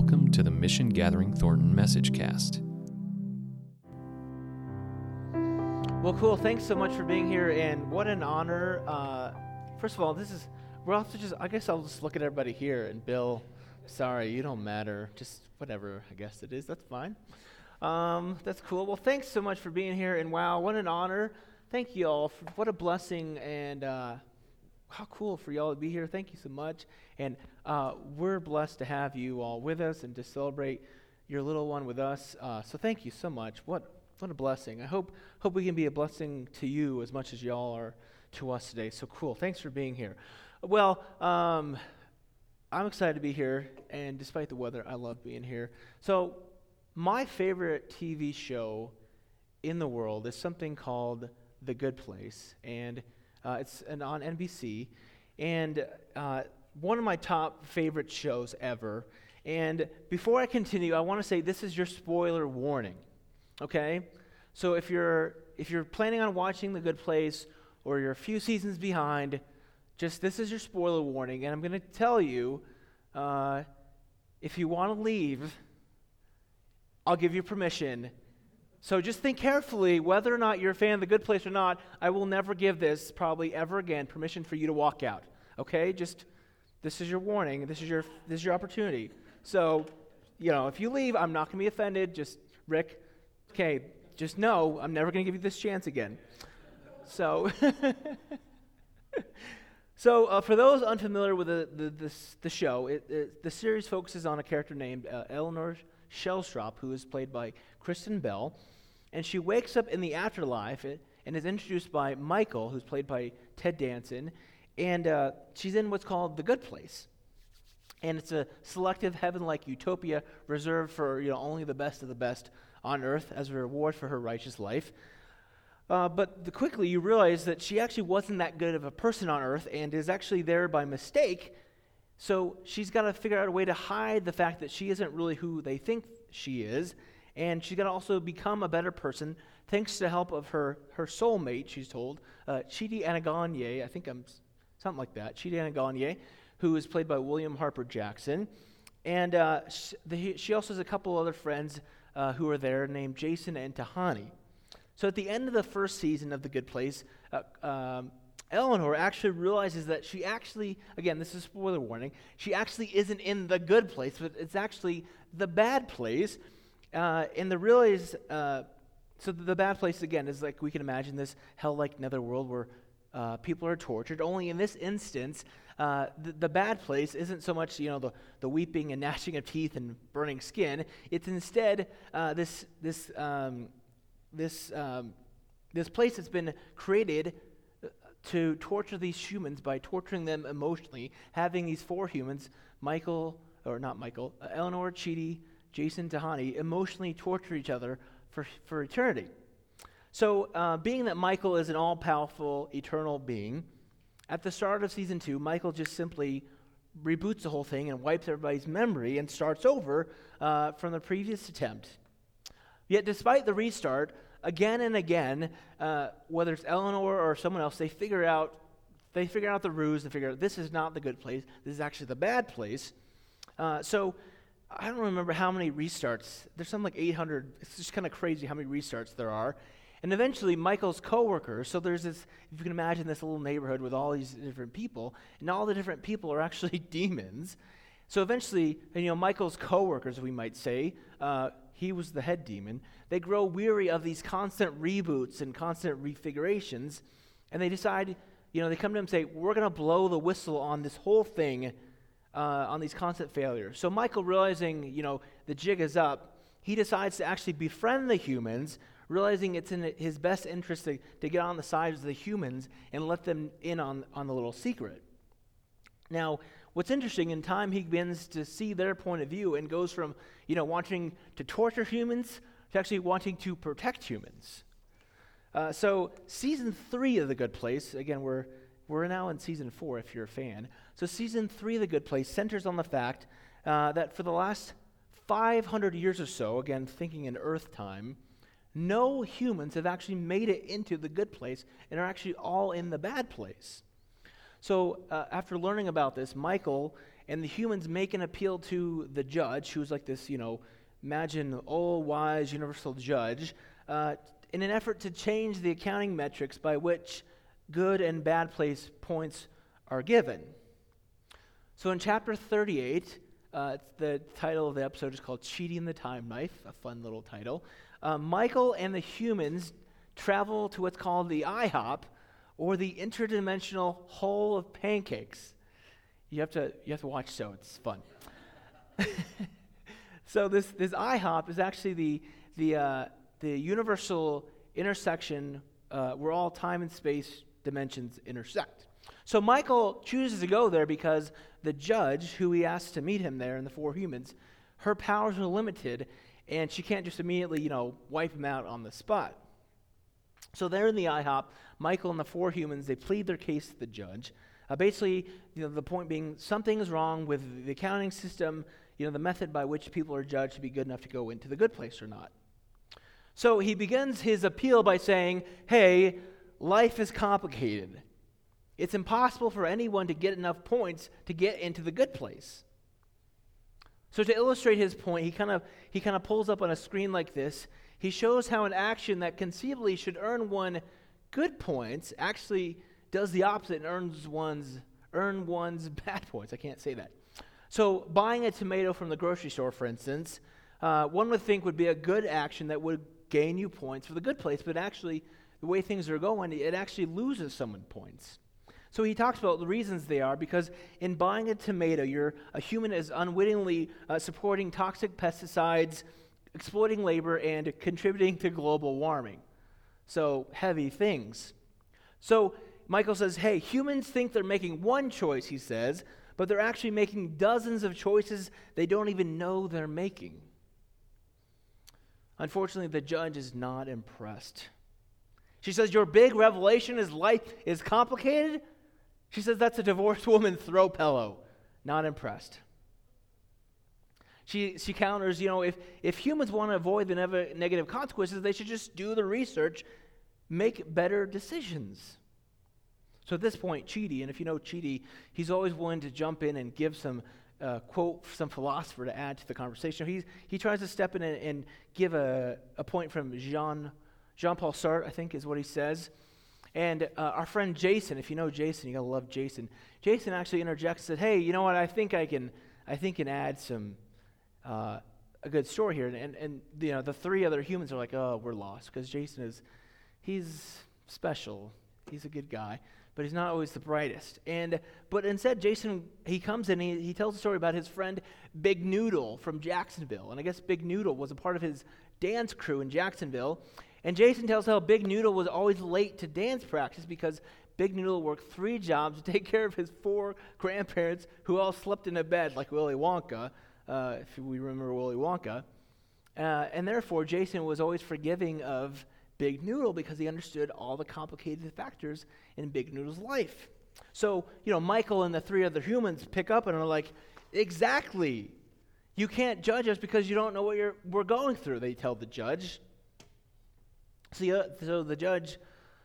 Welcome to the Mission Gathering Thornton Message Cast. Well, cool. Thanks so much for being here, and what an honor. Uh, first of all, this is, we're also just, I guess I'll just look at everybody here, and Bill, sorry, you don't matter. Just whatever, I guess it is. That's fine. Um, that's cool. Well, thanks so much for being here, and wow, what an honor. Thank you all. For, what a blessing, and uh, how cool for y'all to be here. Thank you so much. And uh, we're blessed to have you all with us and to celebrate your little one with us. Uh, so thank you so much. What what a blessing. I hope hope we can be a blessing to you as much as y'all are to us today. So cool. Thanks for being here. Well, um, I'm excited to be here, and despite the weather, I love being here. So my favorite TV show in the world is something called The Good Place, and uh, it's an, on NBC, and uh, one of my top favorite shows ever. And before I continue, I want to say this is your spoiler warning. Okay? So if you're if you're planning on watching The Good Place or you're a few seasons behind, just this is your spoiler warning, and I'm going to tell you uh, if you want to leave, I'll give you permission. So just think carefully whether or not you're a fan of The Good Place or not. I will never give this, probably ever again, permission for you to walk out. Okay? Just this is your warning. This is your this is your opportunity. So, you know, if you leave, I'm not going to be offended. Just Rick, okay, just know I'm never going to give you this chance again. So, so uh, for those unfamiliar with the, the, this, the show, it, it, the series focuses on a character named uh, Eleanor Shellstrop, who is played by Kristen Bell. And she wakes up in the afterlife and is introduced by Michael, who's played by Ted Danson. And uh, she's in what's called the good place. And it's a selective heaven like utopia reserved for you know, only the best of the best on earth as a reward for her righteous life. Uh, but the, quickly you realize that she actually wasn't that good of a person on earth and is actually there by mistake. So she's got to figure out a way to hide the fact that she isn't really who they think she is. And she's got to also become a better person thanks to the help of her, her soulmate, she's told, uh, Chidi Anagonye. I think I'm something like that. Chidi Anagonye, who is played by William Harper Jackson. And uh, she, the, she also has a couple other friends uh, who are there named Jason and Tahani. So at the end of the first season of The Good Place, uh, um, Eleanor actually realizes that she actually, again, this is spoiler warning, she actually isn't in the good place, but it's actually the bad place. Uh, and the realize, uh, so the bad place, again, is like we can imagine this hell like netherworld where uh, people are tortured. Only in this instance, uh, the, the, bad place isn't so much you know the, the weeping and gnashing of teeth and burning skin. It's instead uh, this this um, this um, this place that's been created to torture these humans by torturing them emotionally. Having these four humans, Michael or not Michael, uh, Eleanor, Chidi, Jason, Tahani, emotionally torture each other for for eternity. So, uh, being that Michael is an all powerful, eternal being, at the start of season two, Michael just simply reboots the whole thing and wipes everybody's memory and starts over uh, from the previous attempt. Yet, despite the restart, again and again, uh, whether it's Eleanor or someone else, they figure out they figure out the ruse and figure out this is not the good place. This is actually the bad place. Uh, so I don't remember how many restarts. There's something like 800. It's just kind of crazy how many restarts there are. And eventually, Michael's coworker. so there's this, if you can imagine this little neighborhood with all these different people, and all the different people are actually demons. So eventually, you know, Michael's coworkers, we might say, uh, he was the head demon, they grow weary of these constant reboots and constant refigurations, and they decide, you know, they come to him and say, we're going to blow the whistle on this whole thing, uh, on these constant failures. So Michael, realizing, you know, the jig is up, he decides to actually befriend the humans realizing it's in his best interest to, to get on the sides of the humans and let them in on, on the little secret. Now, what's interesting, in time he begins to see their point of view and goes from, you know, wanting to torture humans to actually wanting to protect humans. Uh, so, season three of The Good Place, again, we're, we're now in season four if you're a fan. So, season three of The Good Place centers on the fact uh, that for the last 500 years or so, again, thinking in Earth time, no humans have actually made it into the good place and are actually all in the bad place. So, uh, after learning about this, Michael and the humans make an appeal to the judge, who's like this, you know, imagine all wise universal judge, uh, in an effort to change the accounting metrics by which good and bad place points are given. So in chapter 38, uh, the title of the episode is called Chidi Sees the Time Knife, a fun little title. Uh, Michael and the humans travel to what's called the IHOP, or the interdimensional hole of pancakes. You have to, you have to watch so it's fun. so this, this IHOP is actually the, the, uh, the universal intersection uh, where all time and space dimensions intersect. So Michael chooses to go there because the judge, who he asks to meet him there and the four humans, her powers are limited, and she can't just immediately, you know, wipe him out on the spot. So there in the IHOP, Michael and the four humans, they plead their case to the judge. Uh, basically, you know, the point being something is wrong with the accounting system, you know, the method by which people are judged to be good enough to go into the good place or not. So he begins his appeal by saying, hey, life is complicated. It's impossible for anyone to get enough points to get into the good place. So to illustrate his point, he kind of he kind of pulls up on a screen like this. He shows how an action that conceivably should earn one good points actually does the opposite and earns one's earn one's bad points. I can't say that. So buying a tomato from the grocery store, for instance, uh, one would think would be a good action that would gain you points for the good place, but actually, the way things are going, it actually loses someone points. So he talks about the reasons they are because in buying a tomato, you're, a human is unwittingly uh, supporting toxic pesticides, exploiting labor, and contributing to global warming. So, heavy things. So, Michael says, hey, humans think they're making one choice, he says, but they're actually making dozens of choices they don't even know they're making. Unfortunately, the judge is not impressed. She says, Your big revelation is life is complicated? She says that's a divorced woman throw pillow. Not impressed. She, she counters, you know, if, if humans want to avoid the nev- negative consequences, they should just do the research, make better decisions. So at this point, Chidi, and if you know Chidi, he's always willing to jump in and give some uh, quote, some philosopher to add to the conversation. He's, he tries to step in and, and give a, a point from Jean, Jean-Paul Sartre, I think is what he says. And uh, our friend Jason, if you know Jason, you gotta love Jason. Jason actually interjects and said, "Hey, you know what? I think I can, I think can add some, uh, a good story here." And, and, and you know, the three other humans are like, "Oh, we're lost," because Jason is, he's special. He's a good guy, but he's not always the brightest. And but instead, Jason he comes in, he he tells a story about his friend Big Noodle from Jacksonville, and I guess Big Noodle was a part of his dance crew in Jacksonville. And Jason tells how Big Noodle was always late to dance practice because Big Noodle worked three jobs to take care of his four grandparents who all slept in a bed like Willy Wonka, uh, if we remember Willy Wonka. Uh, and therefore, Jason was always forgiving of Big Noodle because he understood all the complicated factors in Big Noodle's life. So, you know, Michael and the three other humans pick up and are like, exactly. You can't judge us because you don't know what we're going through, they tell the judge. So the, so the judge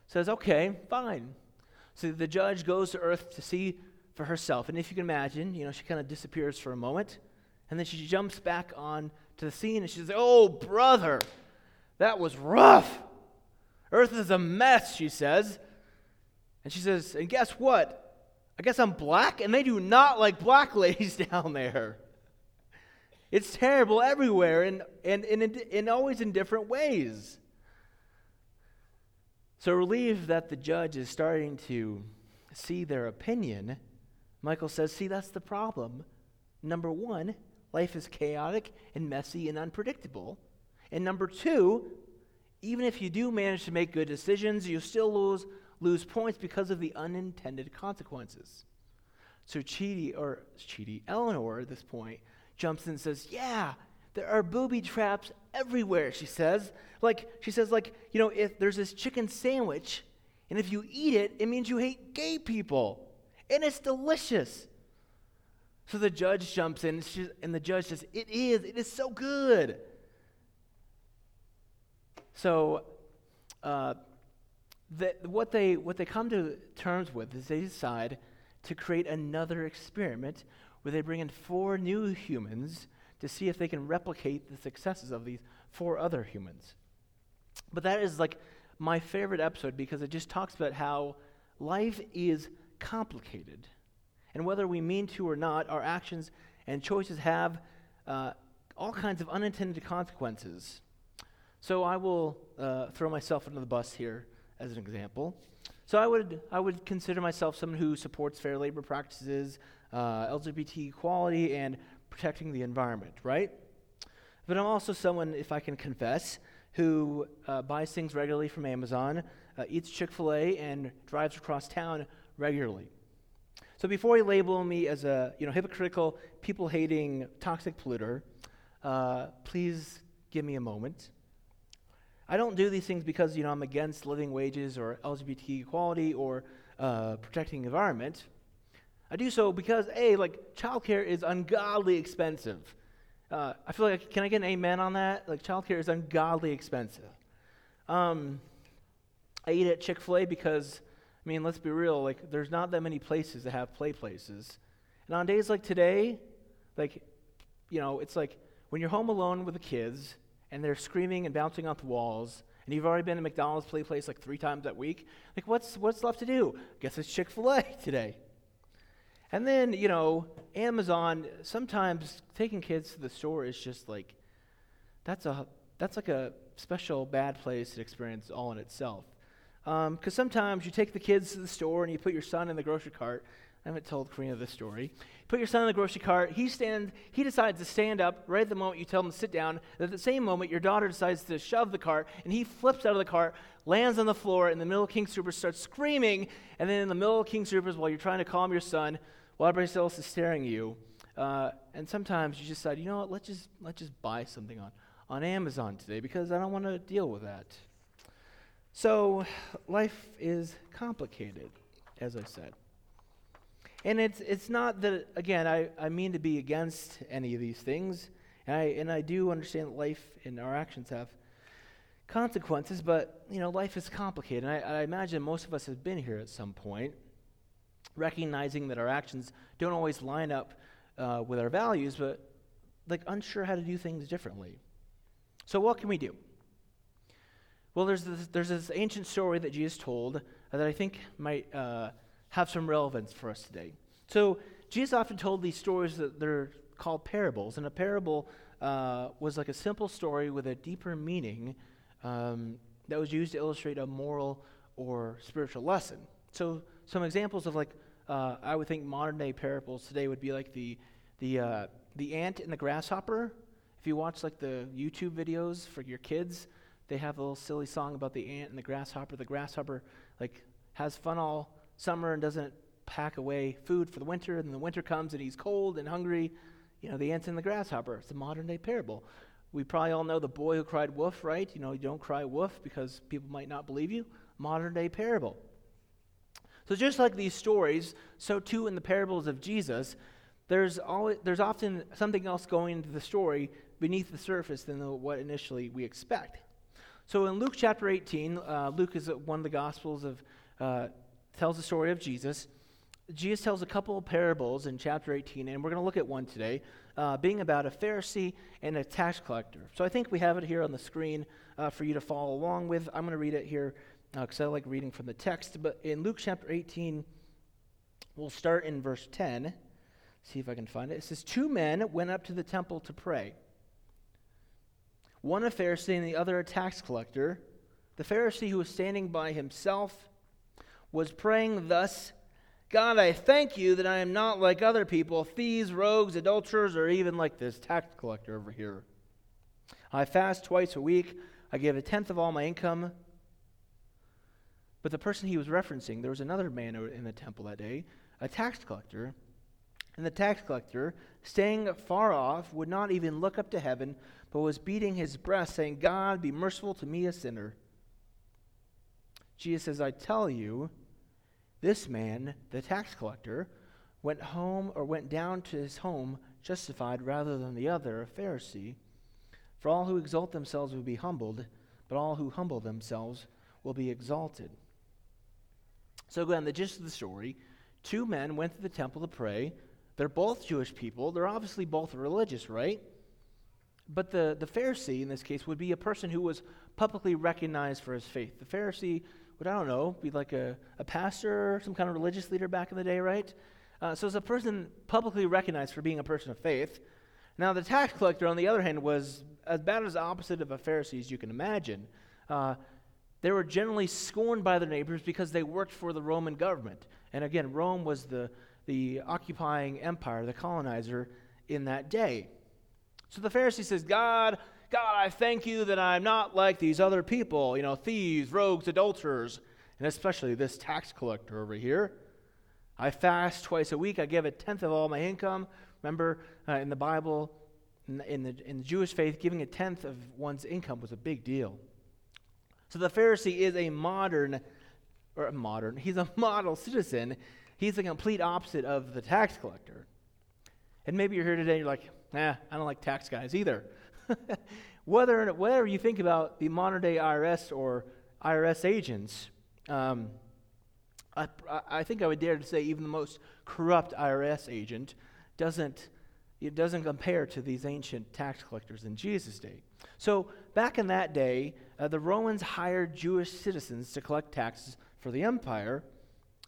says, okay, fine. So the judge goes to earth to see for herself. And if you can imagine, you know, she kind of disappears for a moment. And then she jumps back on to the scene and she says, Oh, brother, that was rough. Earth is a mess, she says. And she says, And guess what? I guess I'm black, and they do not like black ladies down there. It's terrible everywhere and, and, and, and always in different ways. So, relieved that the judge is starting to see their opinion, Michael says, See, that's the problem. Number one, life is chaotic and messy and unpredictable. And number two, even if you do manage to make good decisions, you still lose, lose points because of the unintended consequences. So Chidi, or Chidi, Eleanor at this point, jumps in and says, Yeah, there are booby traps everywhere, she says. Like, she says, like, you know, if there's this chicken sandwich, and if you eat it, it means you hate gay people. And it's delicious. So the judge jumps in, and the judge says, It is, it is so good. So, uh, the, what, they, what they come to terms with is they decide to create another experiment where they bring in four new humans to see if they can replicate the successes of these four other humans. But that is like my favorite episode because it just talks about how life is complicated. And whether we mean to or not, our actions and choices have uh, all kinds of unintended consequences. So I will uh, throw myself under the bus here as an example. So I would, I would consider myself someone who supports fair labor practices, uh, LGBT equality, and protecting the environment, right? But I'm also someone, if I can confess, who uh, buys things regularly from Amazon, uh, eats Chick fil A, and drives across town regularly. So before you label me as a you know, hypocritical, people hating, toxic polluter, uh, please give me a moment. I don't do these things because you know, I'm against living wages or LGBT equality or uh, protecting the environment. I do so because, A, like, childcare is ungodly expensive. Uh, I feel like, can I get an amen on that? Like, childcare is ungodly expensive. Um, I eat at Chick fil A because, I mean, let's be real, like, there's not that many places that have play places. And on days like today, like, you know, it's like when you're home alone with the kids and they're screaming and bouncing off the walls, and you've already been to McDonald's play place like three times that week, like, what's, what's left to do? Guess it's Chick fil A today. And then, you know, Amazon, sometimes taking kids to the store is just like, that's, a, that's like a special bad place to experience all in itself. Because um, sometimes you take the kids to the store and you put your son in the grocery cart. I haven't told Karina this story. Put your son in the grocery cart. He stand. He decides to stand up right at the moment you tell him to sit down. At the same moment, your daughter decides to shove the cart, and he flips out of the cart, lands on the floor in the middle of King Soopers, starts screaming. And then in the middle of King Soopers, while you're trying to calm your son, while everybody else is staring at you, uh, and sometimes you just decide, you know what? Let's just let's just buy something on on Amazon today because I don't want to deal with that. So life is complicated, as I said. And it's, it's not that, again, I, I mean to be against any of these things. And I, and I do understand that life and our actions have consequences, but, you know, life is complicated. And I, I imagine most of us have been here at some point, recognizing that our actions don't always line up uh, with our values, but, like, unsure how to do things differently. So, what can we do? Well, there's this, there's this ancient story that Jesus told that I think might uh, have some relevance for us today. So, Jesus often told these stories that they're called parables, and a parable uh, was like a simple story with a deeper meaning um, that was used to illustrate a moral or spiritual lesson. So, some examples of like uh, I would think modern day parables today would be like the the uh, the ant and the grasshopper. If you watch like the YouTube videos for your kids, they have a little silly song about the ant and the grasshopper. The grasshopper like has fun all summer and doesn't pack away food for the winter, and then the winter comes and he's cold and hungry. You know, the ant and the grasshopper. It's a modern day parable. We probably all know the boy who cried wolf, right? You know, you don't cry wolf because people might not believe you. Modern day parable. So just like these stories, so too in the parables of Jesus, there's always there's often something else going into the story beneath the surface than what initially we expect. So in Luke chapter 18, uh, Luke is one of the Gospels of, uh, tells the story of Jesus. Jesus tells a couple of parables in chapter 18, and we're going to look at one today, uh, being about a Pharisee and a tax collector. So I think we have it here on the screen uh, for you to follow along with. I'm going to read it here because uh, I like reading from the text. But in Luke chapter 18, we'll start in verse 10. See if I can find it. It says, Two men went up to the temple to pray one a Pharisee and the other a tax collector. The Pharisee who was standing by himself was praying thus God, I thank you that I am not like other people, thieves, rogues, adulterers, or even like this tax collector over here. I fast twice a week. I give a tenth of all my income. But the person he was referencing, there was another man in the temple that day, a tax collector. And the tax collector, staying far off, would not even look up to heaven, but was beating his breast, saying, God, be merciful to me, a sinner. Jesus says, I tell you, this man, the tax collector, went home or went down to his home justified rather than the other, a Pharisee. For all who exalt themselves will be humbled, but all who humble themselves will be exalted. So, again, the gist of the story two men went to the temple to pray. They're both Jewish people. They're obviously both religious, right? But the, the Pharisee, in this case, would be a person who was publicly recognized for his faith. The Pharisee would, I don't know, be like a, a pastor, some kind of religious leader back in the day, right? Uh, so it's a person publicly recognized for being a person of faith. Now, the tax collector, on the other hand, was as bad as the opposite of a Pharisee as you can imagine. Uh, they were generally scorned by their neighbors because they worked for the Roman government. And again, Rome was the, the occupying empire, the colonizer in that day. So the Pharisee says, God, God, I thank you that I'm not like these other people, you know, thieves, rogues, adulterers, and especially this tax collector over here. I fast twice a week. I give a tenth of all my income. Remember, uh, in the Bible, in the, in the, in the Jewish faith, giving a tenth of one's income was a big deal. So the Pharisee is a modern, or modern, he's a model citizen. He's the complete opposite of the tax collector. And maybe you're here today and you're like, nah, I don't like tax guys either. whether, whether you think about the modern day IRS or IRS agents, um, I, I think I would dare to say even the most corrupt IRS agent doesn't it doesn't compare to these ancient tax collectors in Jesus' day. So, back in that day, uh, the Romans hired Jewish citizens to collect taxes for the empire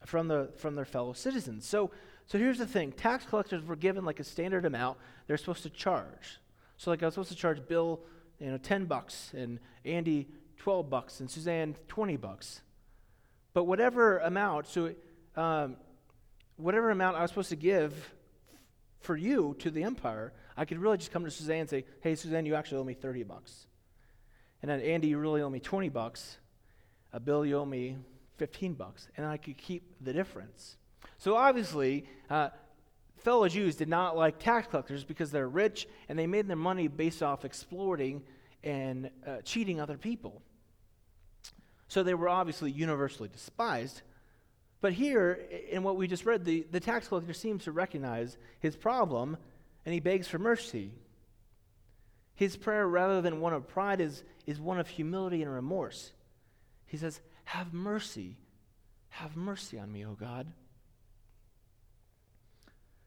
from, the, from their fellow citizens. So, so, here's the thing tax collectors were given like a standard amount they're supposed to charge. So, like, I was supposed to charge Bill, you know, 10 bucks, and Andy, 12 bucks, and Suzanne, 20 bucks. But whatever amount, so um, whatever amount I was supposed to give for you to the empire, I could really just come to Suzanne and say, hey, Suzanne, you actually owe me 30 bucks. And then, Andy, you really owe me 20 bucks. Uh, Bill, you owe me 15 bucks. And I could keep the difference. So obviously, uh, fellow Jews did not like tax collectors because they're rich and they made their money based off exploiting and uh, cheating other people. So they were obviously universally despised. But here, in what we just read, the, the tax collector seems to recognize his problem and he begs for mercy. His prayer, rather than one of pride, is, is one of humility and remorse. He says, Have mercy. Have mercy on me, O God.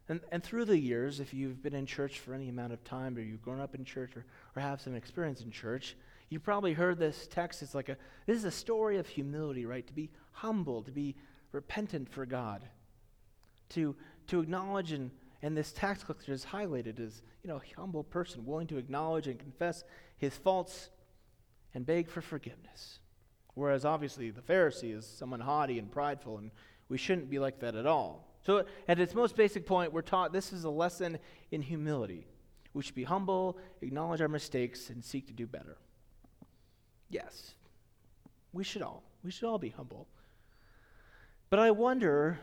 And, and through the years, if you've been in church for any amount of time, or you've grown up in church, or, or have some experience in church, you probably heard this text. It's like a, this is a story of humility, right? To be humble, to be repentant for God, to, to acknowledge and, and this tax collector is highlighted as, you know, a humble person, willing to acknowledge and confess his faults and beg for forgiveness. Whereas obviously the Pharisee is someone haughty and prideful, and we shouldn't be like that at all. So, at its most basic point, we're taught this is a lesson in humility. We should be humble, acknowledge our mistakes, and seek to do better. Yes, we should all. We should all be humble. But I wonder,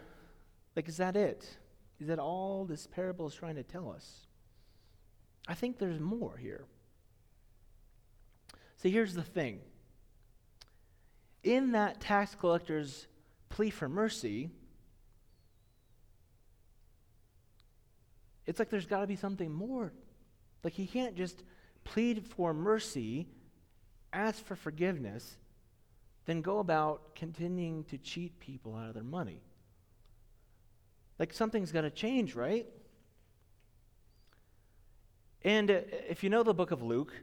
like, is that it? Is that all this parable is trying to tell us? I think there's more here. See, here's the thing. In that tax collector's plea for mercy, it's like there's got to be something more. Like he can't just plead for mercy, ask for forgiveness, then go about continuing to cheat people out of their money. Like something's got to change, right? And uh, if you know the book of Luke,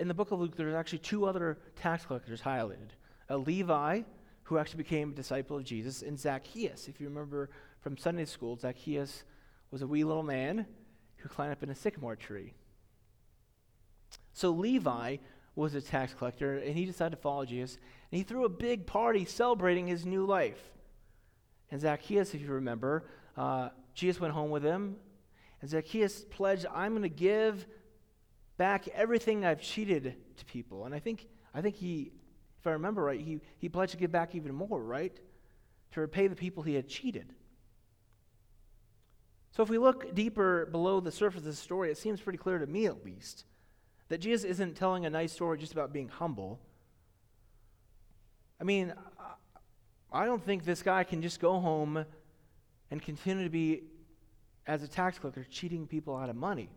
in the book of Luke, there's actually two other tax collectors highlighted a Levi, who actually became a disciple of Jesus, and Zacchaeus. If you remember from Sunday school, Zacchaeus was a wee little man who climbed up in a sycamore tree. So Levi was a tax collector, and he decided to follow Jesus, and he threw a big party celebrating his new life. And Zacchaeus, if you remember, uh, Jesus went home with him, and Zacchaeus pledged, I'm going to give back everything I've cheated to people. And I think, I think he, if I remember right, he, he pledged to give back even more, right? To repay the people he had cheated. So if we look deeper below the surface of the story, it seems pretty clear to me at least that Jesus isn't telling a nice story just about being humble. I mean, I don't think this guy can just go home and continue to be, as a tax collector, cheating people out of money.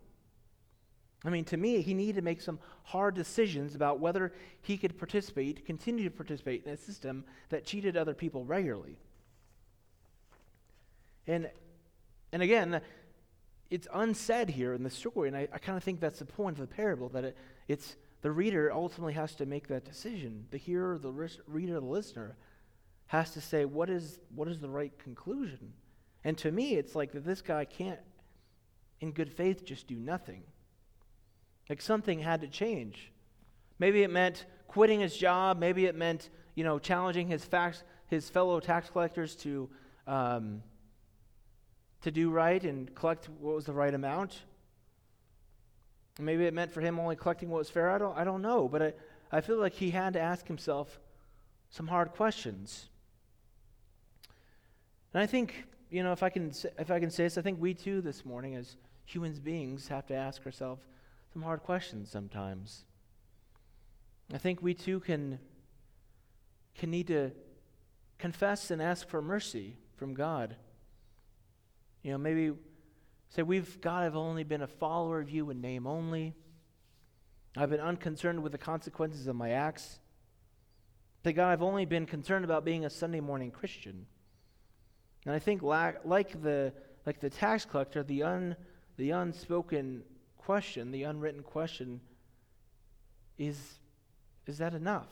I mean, to me, he needed to make some hard decisions about whether he could participate, continue to participate in a system that cheated other people regularly. And, and again, it's unsaid here in the story, and I, I kind of think that's the point of the parable, that it, it's the reader ultimately has to make that decision. The hearer, the reader, the listener has to say, what is, what is the right conclusion? And to me, it's like that this guy can't, in good faith, just do nothing. Like something had to change. Maybe it meant quitting his job. Maybe it meant, you know, challenging his, fax, his fellow tax collectors to, um, to do right and collect what was the right amount. Maybe it meant for him only collecting what was fair. I don't, I don't know. But I, I feel like he had to ask himself some hard questions. And I think, you know, if I can, if I can say this, I think we too this morning as human beings have to ask ourselves some hard questions sometimes. I think we too can, can need to confess and ask for mercy from God. You know, maybe say, We've, God, I've only been a follower of you in name only. I've been unconcerned with the consequences of my acts. Say, God, I've only been concerned about being a Sunday morning Christian. And I think, like the, like the tax collector, the, un, the unspoken question, the unwritten question is is that enough?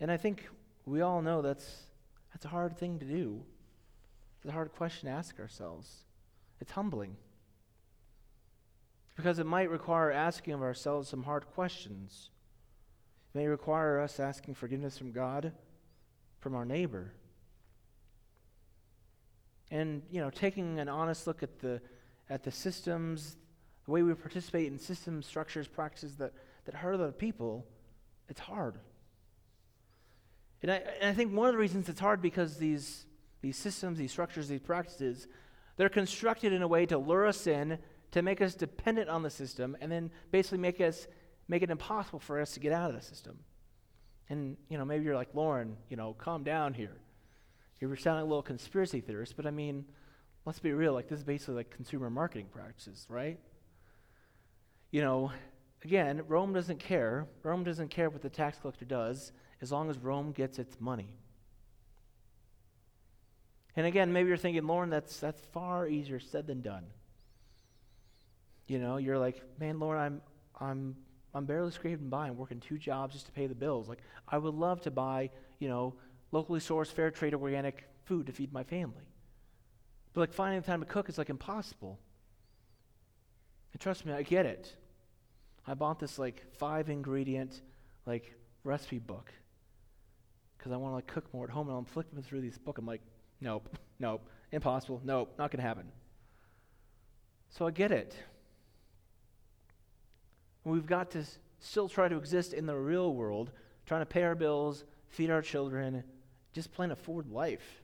And I think we all know that's, that's a hard thing to do. It's a hard question to ask ourselves. It's humbling. Because it might require asking of ourselves some hard questions. It may require us asking forgiveness from God, from our neighbor. And, you know, taking an honest look at the, at the systems, the way we participate in systems, structures, practices that, that hurt other people, it's hard. And I, and I think one of the reasons it's hard because these, these systems, these structures, these practices, they're constructed in a way to lure us in, to make us dependent on the system, and then basically make us make it impossible for us to get out of the system. And you know, maybe you're like Lauren, you know, calm down here. You're sounding a little conspiracy theorist, but I mean, let's be real. Like this is basically like consumer marketing practices, right? You know, again, Rome doesn't care. Rome doesn't care what the tax collector does as long as Rome gets its money. And again, maybe you're thinking, Lauren, that's, that's far easier said than done. You know, you're like, man, Lauren, I'm, I'm, I'm barely scraping by. I'm working two jobs just to pay the bills. Like, I would love to buy, you know, locally sourced, fair trade, organic food to feed my family. But like finding the time to cook is like impossible. And trust me, I get it. I bought this like five ingredient like recipe book because I want to like cook more at home. And I'm flipping through this book. I'm like, nope, nope, impossible, nope, not gonna happen. So I get it. We've got to still try to exist in the real world, trying to pay our bills, feed our children, just plan plain afford life.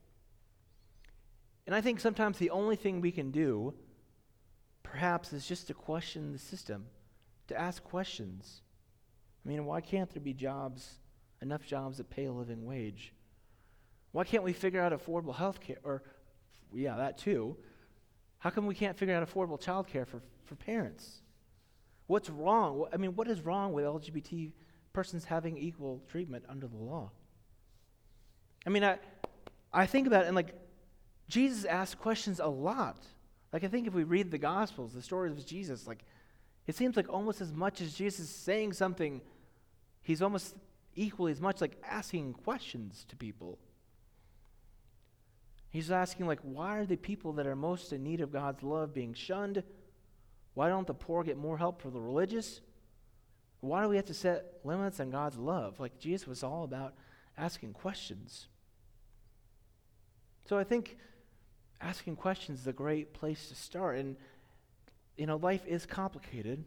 And I think sometimes the only thing we can do, perhaps, is just to question the system to ask questions. I mean, why can't there be jobs, enough jobs that pay a living wage? Why can't we figure out affordable health care? Or, yeah, that too. How come we can't figure out affordable child care for, for parents? What's wrong? I mean, what is wrong with LGBT persons having equal treatment under the law? I mean, I, I think about it, and like, Jesus asks questions a lot. Like, I think if we read the Gospels, the stories of Jesus, like, it seems like almost as much as Jesus is saying something, he's almost equally as much like asking questions to people. He's asking, like, why are the people that are most in need of God's love being shunned? Why don't the poor get more help for the religious? Why do we have to set limits on God's love? Like, Jesus was all about asking questions. So I think asking questions is a great place to start. And you know, life is complicated.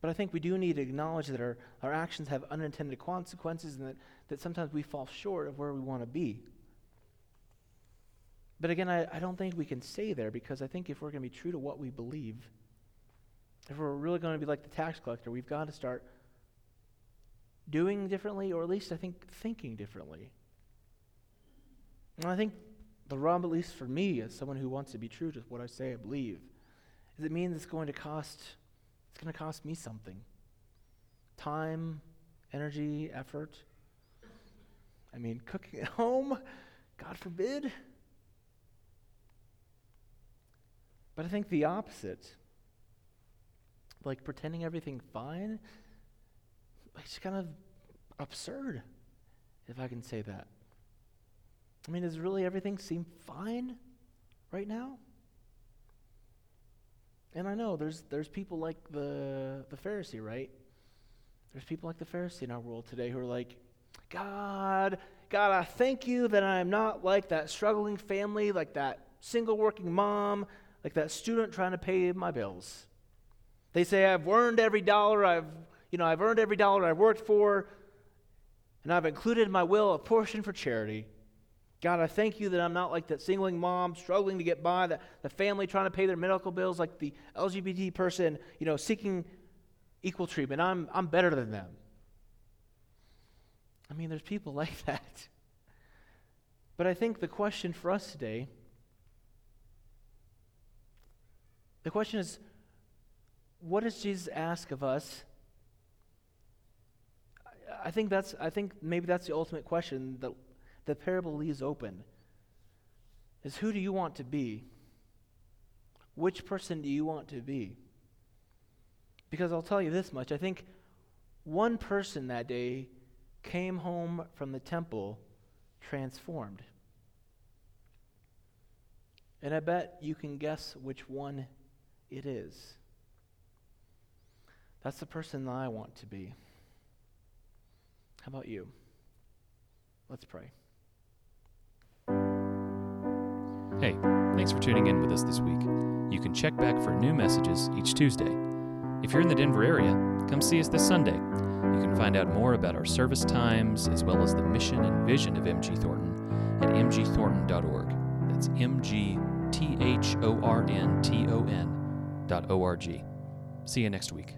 But I think we do need to acknowledge that our, our actions have unintended consequences and that, that sometimes we fall short of where we want to be. But again, I, I don't think we can stay there because I think if we're going to be true to what we believe, if we're really going to be like the tax collector, we've got to start doing differently, or at least I think thinking differently. And I think the rub, at least for me, as someone who wants to be true to what I say I believe, is it means it's going to cost, it's going to cost me something. Time, energy, effort. I mean, cooking at home, God forbid. But I think the opposite, like pretending everything's fine, it's kind of absurd, if I can say that. I mean, does really everything seem fine right now? And I know there's there's people like the the Pharisee, right? There's people like the Pharisee in our world today who are like, God, God, I thank you that I'm not like that struggling family, like that single working mom, like that student trying to pay my bills. They say I've earned every dollar I've, you know, I've earned every dollar I've worked for, and I've included in my will a portion for charity. God, I thank you that I'm not like that singling mom struggling to get by, the, the family trying to pay their medical bills, like the LGBT person, you know, seeking equal treatment. I'm, I'm better than them. I mean, there's people like that. But I think the question for us today, the question is, what does Jesus ask of us? I think that's I think maybe that's the ultimate question that the parable leaves open is who do you want to be? Which person do you want to be? Because I'll tell you this much I think one person that day came home from the temple transformed. And I bet you can guess which one it is. That's the person that I want to be. How about you? Let's pray. Hey, thanks for tuning in with us this week. You can check back for new messages each Tuesday. If you're in the Denver area, come see us this Sunday. You can find out more about our service times as well as the mission and vision of MG Thornton at mgthornton.org. That's M G T H O R N T O N dot O R G. See you next week.